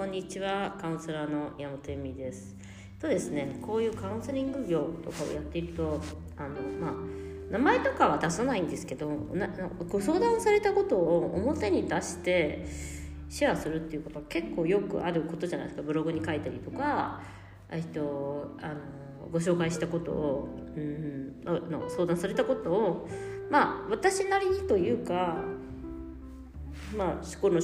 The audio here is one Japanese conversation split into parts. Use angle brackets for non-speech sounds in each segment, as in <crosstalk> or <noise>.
こんにちはカウンセラーの山本恵美です。とですねこういうカウンセリング業とかをやっているとあのまあ名前とかは出さないんですけどご相談されたことを表に出してシェアするっていうことは結構よくあることじゃないですか。ブログに書いたりとかえっとあのご紹介したことを、うん、の相談されたことをまあ私なりにというかまあこの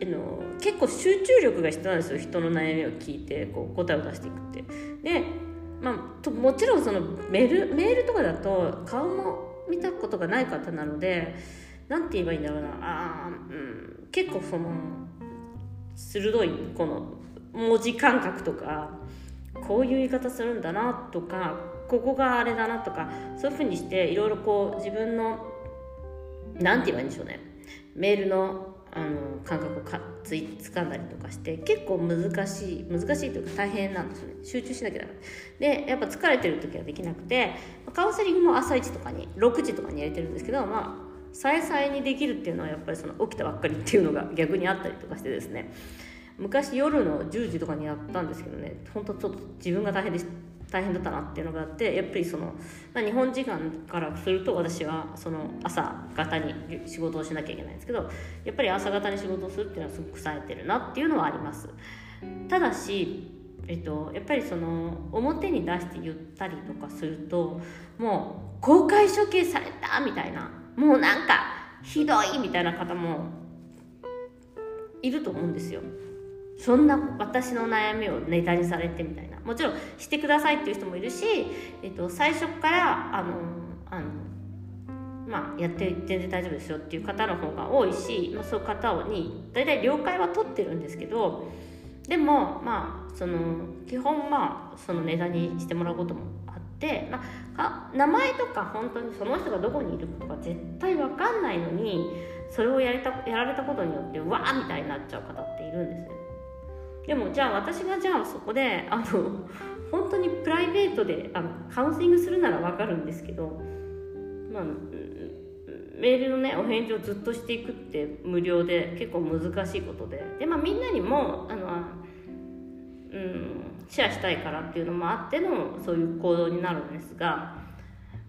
あの結構集中力が必要なんですよ人の悩みを聞いてこう答えを出していくって。で、まあ、もちろんそのメールメールとかだと顔も見たことがない方なので何て言えばいいんだろうな。あ、うん、結構その鋭いこの文字感覚とかこういう言い方するんだなとかここがあれだなとかそういうふうにしていろいろこう自分の何て言えばいいんでしょうね。メールのあの感覚をかつい掴んだりとかして結構難しい難しいというか大変なんですよね。集中しなきゃダメ。でやっぱ疲れてる時はできなくてカウンセリングも朝1とかに6時とかに入れてるんですけどまあさえさえにできるっていうのはやっぱりその起きたばっかりっていうのが逆にあったりとかしてですね。昔夜の10時とかにやったんですけどね本当ちょっと自分が大変で大変だったなっていうのがあってやっぱりその、まあ、日本時間からすると私はその朝方に仕事をしなきゃいけないんですけどやっぱり朝方に仕事をするっていうのはすごく冴えてるなっていうのはあります。ただしえっと、やっぱりその表に出して言ったりとかするともう公開処刑されたみたいなもうなんかひどいみたいな方もいると思うんですよ。そんな私の悩みをネタにされてみたいな。もちろんしてくださいっていう人もいるし、えっと、最初からあのあのまあ、やって全然大丈夫ですよっていう方の方が多いし、まあ、そういう方に大体了解は取ってるんですけどでもまあその基本まあその値段にしてもらうこともあって、まあ、名前とか本当にその人がどこにいるかとか絶対分かんないのにそれをやれたやられたことによってわーみたいになっちゃう方っているんですよでもじゃあ私がじゃあそこであの <laughs> 本当にプライベートであのカウンセリングするなら分かるんですけど、まあ、メールのねお返事をずっとしていくって無料で結構難しいことで。で、まあ、みんなにもあの、うん、シェアしたいからっていうのもあってのそういう行動になるんですが、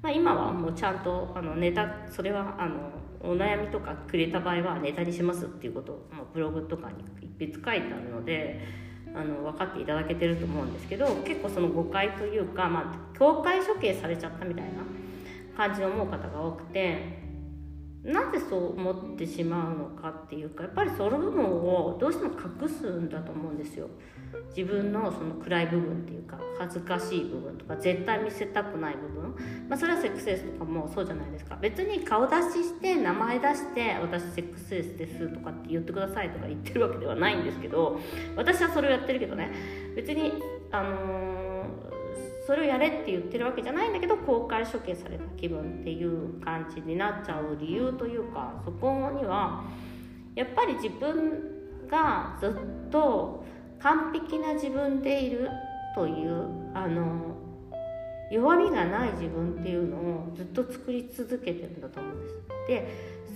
まあ、今はもうちゃんとあのネタそれはあのお悩みとかくれた場合はネタにしますっていうことを、まあ、ブログとかに一筆書いてあるのであの分かっていただけてると思うんですけど結構その誤解というか、まあ、公開処刑されちゃったみたいな感じの思う方が多くてなぜそう思ってしまうのかっていうかやっぱりその部分をどうしても隠すんだと思うんですよ。自分のその暗い部分っていうか恥ずかしい部分とか絶対見せたくない部分、まあ、それはセックスレスとかもそうじゃないですか。別に顔出しして名前出して私セックスレスですとかって言ってくださいとか言ってるわけではないんですけど私はそれをやってるけどね。別にあのー、それをやれって言ってるわけじゃないんだけど公開処刑された気分っていう感じになっちゃう理由というかそこにはやっぱり自分がずっと完璧な自分でいるというあの弱みがない自分っていうのをずっと作り続けてるんだと思うんです。で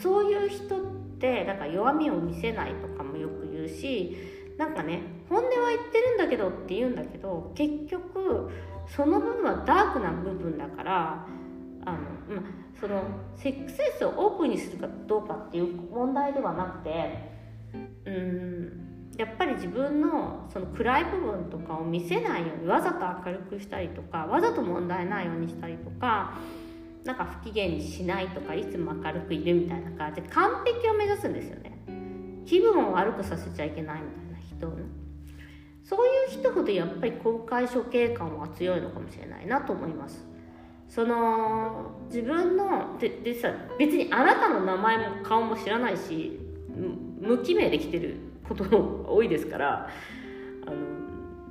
そういう人ってだから弱みを見せないとかもよく言うしなんかね本音は言ってるんだけどって言うんだけど結局その部分はダークな部分だからあの、まあ、そのセックスレスをオープンにするかどうかっていう問題ではなくてうんやっぱり自分のその暗い部分とかを見せないようにわざと明るくしたりとかわざと問題ないようにしたりとかなんか不機嫌にしないとかいつも明るくいるみたいな感じで完璧を目指すんですよね。気分を悪くさせちゃいけないみたいな人そういう人ほどやっぱり公開処刑感は強いのかもしれないなと思います。その自分のででさ別にあなたの名前も顔も知らないし無記名で来てることも多いですからあの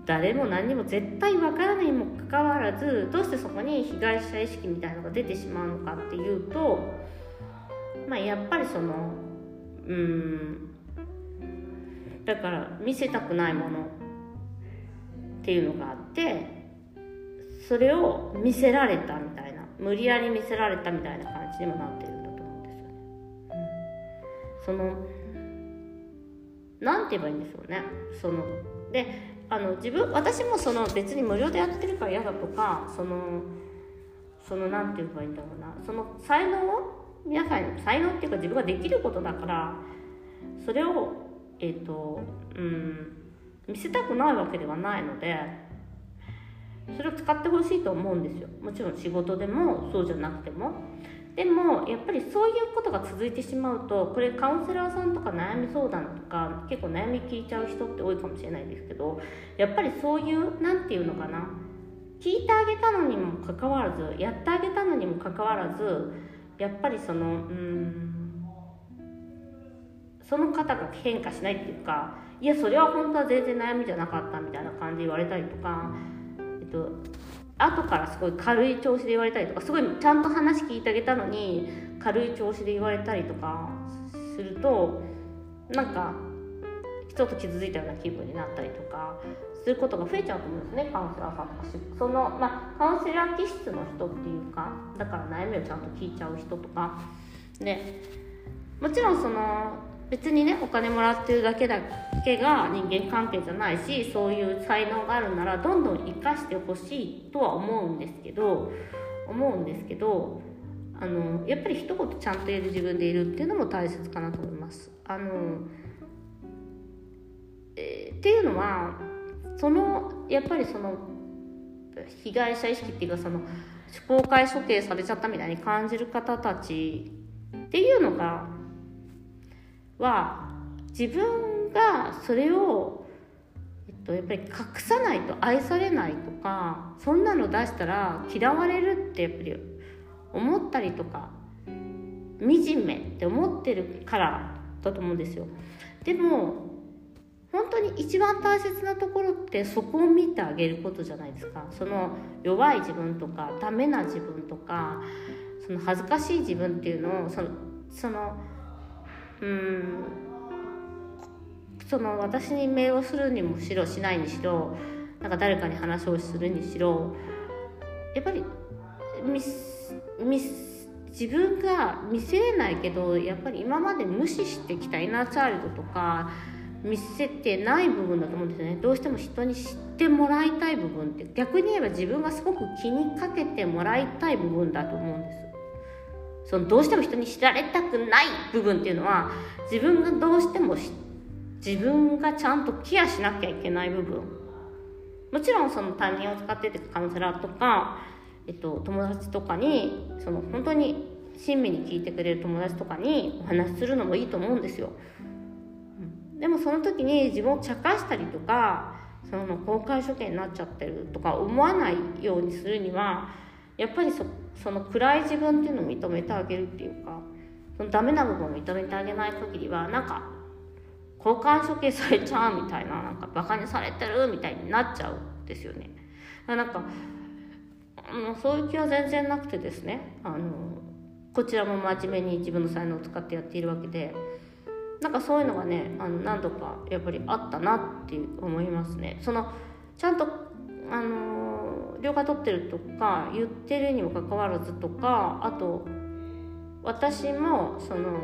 誰も何にも絶対わからないにもかかわらずどうしてそこに被害者意識みたいなのが出てしまうのかっていうと、まあ、やっぱりそのうんだから見せたくないものっていうのがあってそれを見せられたみたいな無理やり見せられたみたいな感じにもなってるんだと思うんですよね。うん、そのう何て言えばいいんでしょうね。そのであの自分私もその別に無料でやってるから嫌だとかそのその何て言えばいいんだろうな。その才能を皆さん才能っていうか自分ができることだからそれをえっ、ー、とうん見せたくないわけではないのでそれを使ってほしいと思うんですよ。もちろん仕事でもそうじゃなくても。でもやっぱりそういうことが続いてしまうとこれカウンセラーさんとか悩み相談とか結構悩み聞いちゃう人って多いかもしれないですけどやっぱりそういう何て言うのかな聞いてあげたのにもかかわらずやってあげたのにもかかわらずやっぱりそのうんその方が変化しないっていうかいやそれは本当は全然悩みじゃなかったみたいな感じで言われたりとか、えっと、後からすごい軽い調子で言われたりとかすごいちゃんと話聞いてあげたのに軽い調子で言われたりとかするとなんかちょっと傷ついたような気分になったりとかすることが増えちゃうと思うんですねカウンセラーさんとかその、まあ、カウンセラー気質の人っていうかだから悩みをちゃんと聞いちゃう人とかでもちろんその別にねお金もらってるだけだけが人間関係じゃないしそういう才能があるならどんどん生かしてほしいとは思うんですけど思うんですけどあのやっぱり一言ちゃんと言える自分でいるっていうのも大切かなと思います。あのえー、っていうのはそのやっぱりその被害者意識っていうかその公開処刑されちゃったみたいに感じる方たちっていうのがは自分がそれを、えっと、やっぱり隠さないと愛されないとかそんなの出したら嫌われるってやっぱり思ったりとか惨めって思ってるからだと思うんですよ。でも本当に一番大切なところってそこを見てあげることじゃないですかその弱い自分とかダメな自分とかその恥ずかしい自分っていうのをそのそのうんその私にメールをするにもしろしないにしろなんか誰かに話をするにしろやっぱりミスミス自分が見せれないけどやっぱり今まで無視してきたイナーチャイルドとか見せてない部分だと思うんですよね。どうしても人に知ってもらいたい部分って逆に言えば自分がすごく気にかけてもらいたい部分だと思うんですそのどうしても人に知られたくない部分っていうのは自分がどうしても知っ自分がちゃんとケアしなきゃいけない部分。もちろんその他人を使っててカウンセラーとか、えっと、友達とかにその本当に親身に聞いてくれる友達とかにお話しするのもいいと思うんですよ、でもその時に自分を茶化したりとかその公開処刑になっちゃってるとか思わないようにするにはやっぱりそその暗い自分っていうのを認めてあげるっていうかそのダメな部分を認めてあげない限りはなんか交換処刑されちゃうみたいななんかバカにされてるみたいになっちゃうんですよね。なんかあのそういう気は全然なくてですねあのこちらも真面目に自分の才能を使ってやっているわけでなんかそういうのがねあの何度かやっぱりあったなって思いますね。そのちゃんとあの了解取ってるとか言ってるにもかかわらずとかあと私もその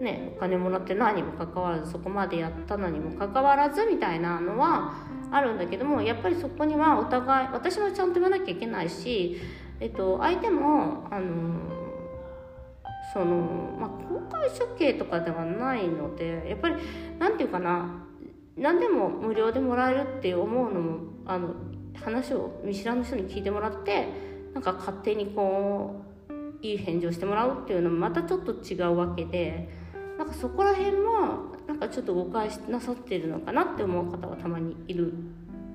ねお金もらってなにもかかわらずそこまでやったのにもかかわらずみたいなのはあるんだけどもやっぱりそこにはお互い私もちゃんと言わなきゃいけないし、えっと、相手もあのその、まあ、公開処刑とかではないのでやっぱり何て言うかな何でも無料でもらえるって思うのもあの話を見知らぬ人に聞いてもらってなんか勝手にこういい返事をしてもらうっていうのもまたちょっと違うわけでなんかそこら辺もなんかちょっと誤解なさってるのかなって思う方がたまにいる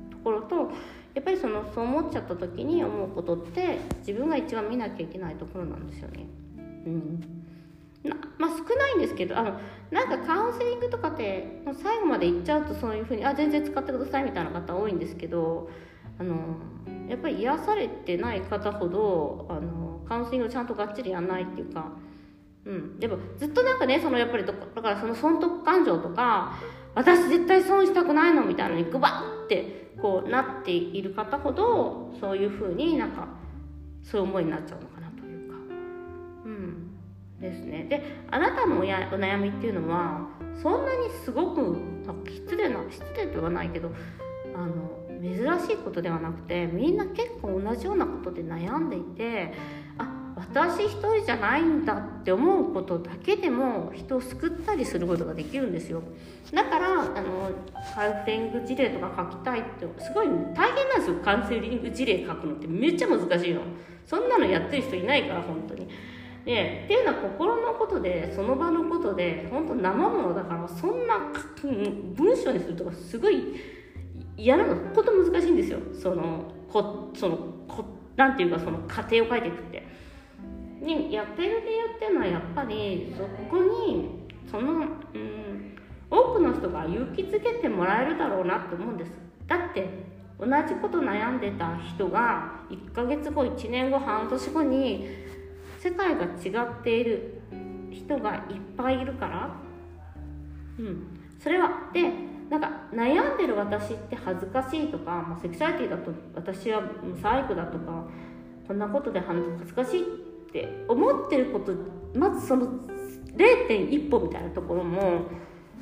ところとやっぱりそのそう思っちゃった時に思うことって自分が一番見なきゃいけないところなんですよね。うんなまあ、少ないんですけどあのなんかカウンセリングとかって最後まで行っちゃうとそういうふうにあ全然使ってくださいみたいな方多いんですけどあのやっぱり癒されてない方ほどあのカウンセリングをちゃんとがっちりやんないっていうか、うん、でもずっとなんかねそのやっぱりだからその損得感情とか私絶対損したくないのみたいなのにグバッてこうなっている方ほどそういうふうになんかそういう思いになっちゃうのかなというか。うん。ですね。であなたのおやお悩みっていうのはそんなにすごく失礼な失礼とはないけどあの珍しいことではなくてみんな結構同じようなことで悩んでいて私一人じゃないんだって思うことだけでも人を救ったりすることができるんですよ。だからあのカウンセリング事例とか書きたいってすごい大変なんですよ。カウンセリング事例書くのってめっちゃ難しいの。そんなのやってる人いないから本当に。でっていうのは心のことでその場のことで本当生ものだからそんな文章にするとかすごいやるの。こと難しいんですよ。そのこそのこなんていうかその過程を書いていくって。にやってる理由っていうのはやっぱりそこにそのうん多くの人が勇気づけてもらえるだろうなって思うんです。だって同じこと悩んでた人が1ヶ月後1年後半年後に世界が違っている人がいっぱいいるから。うん。それはでなんか悩んでる私って恥ずかしいとか、まあ、セクシャリティだと私は最後だとかこんなことで恥ずかしいって思ってることまずその0.1歩みたいなところも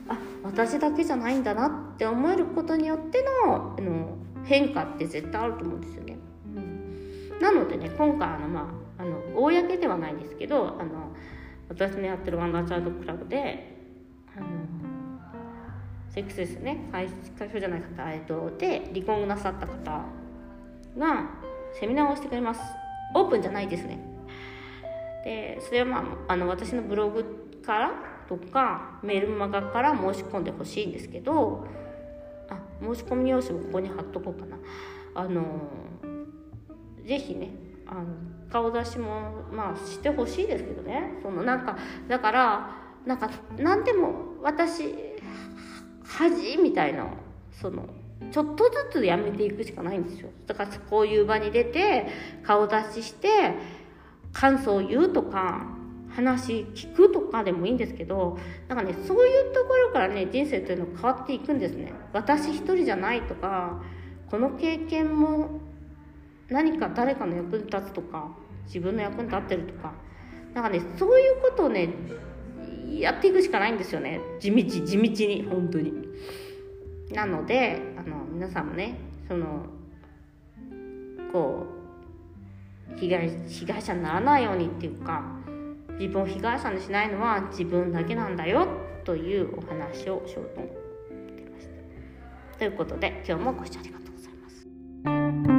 あ私だけじゃないんだなって思えることによってのあの変化って絶対あると思うんですよね。うん、なのでね今回あのまああの公ではないんですけどあの私のやってるワンダーチャイルドクラブであのセックスですね解消じゃない方、えっと、で離婚なさった方がセミナーをしてくれます。オープンじゃないですねでそれはまああの私のブログからとかメールマガから申し込んでほしいんですけどあ申し込み用紙もここに貼っとこうかな。あのぜひねあの顔出しもまあしてほしいですけどね。そのなんかだからなんか何でも私恥みたいなそのちょっとずつやめていくしかないんですよ。だからこういう場に出て顔出しして感想を言うとか話聞くとかでもいいんですけどなんかねそういうところからね人生というのは変わっていくんですね。私一人じゃないとかこの経験も何か誰かの役に立つとか自分の役に立ってるとかなんかねそういうことをねやっていくしかないんですよね。地道地道に本当に。なのであの皆さんもねそのこう被害被害者にならないようにっていうか自分を被害者にしないのは自分だけなんだよというお話をしようと思ってました。ということで今日もご視聴ありがとうございます。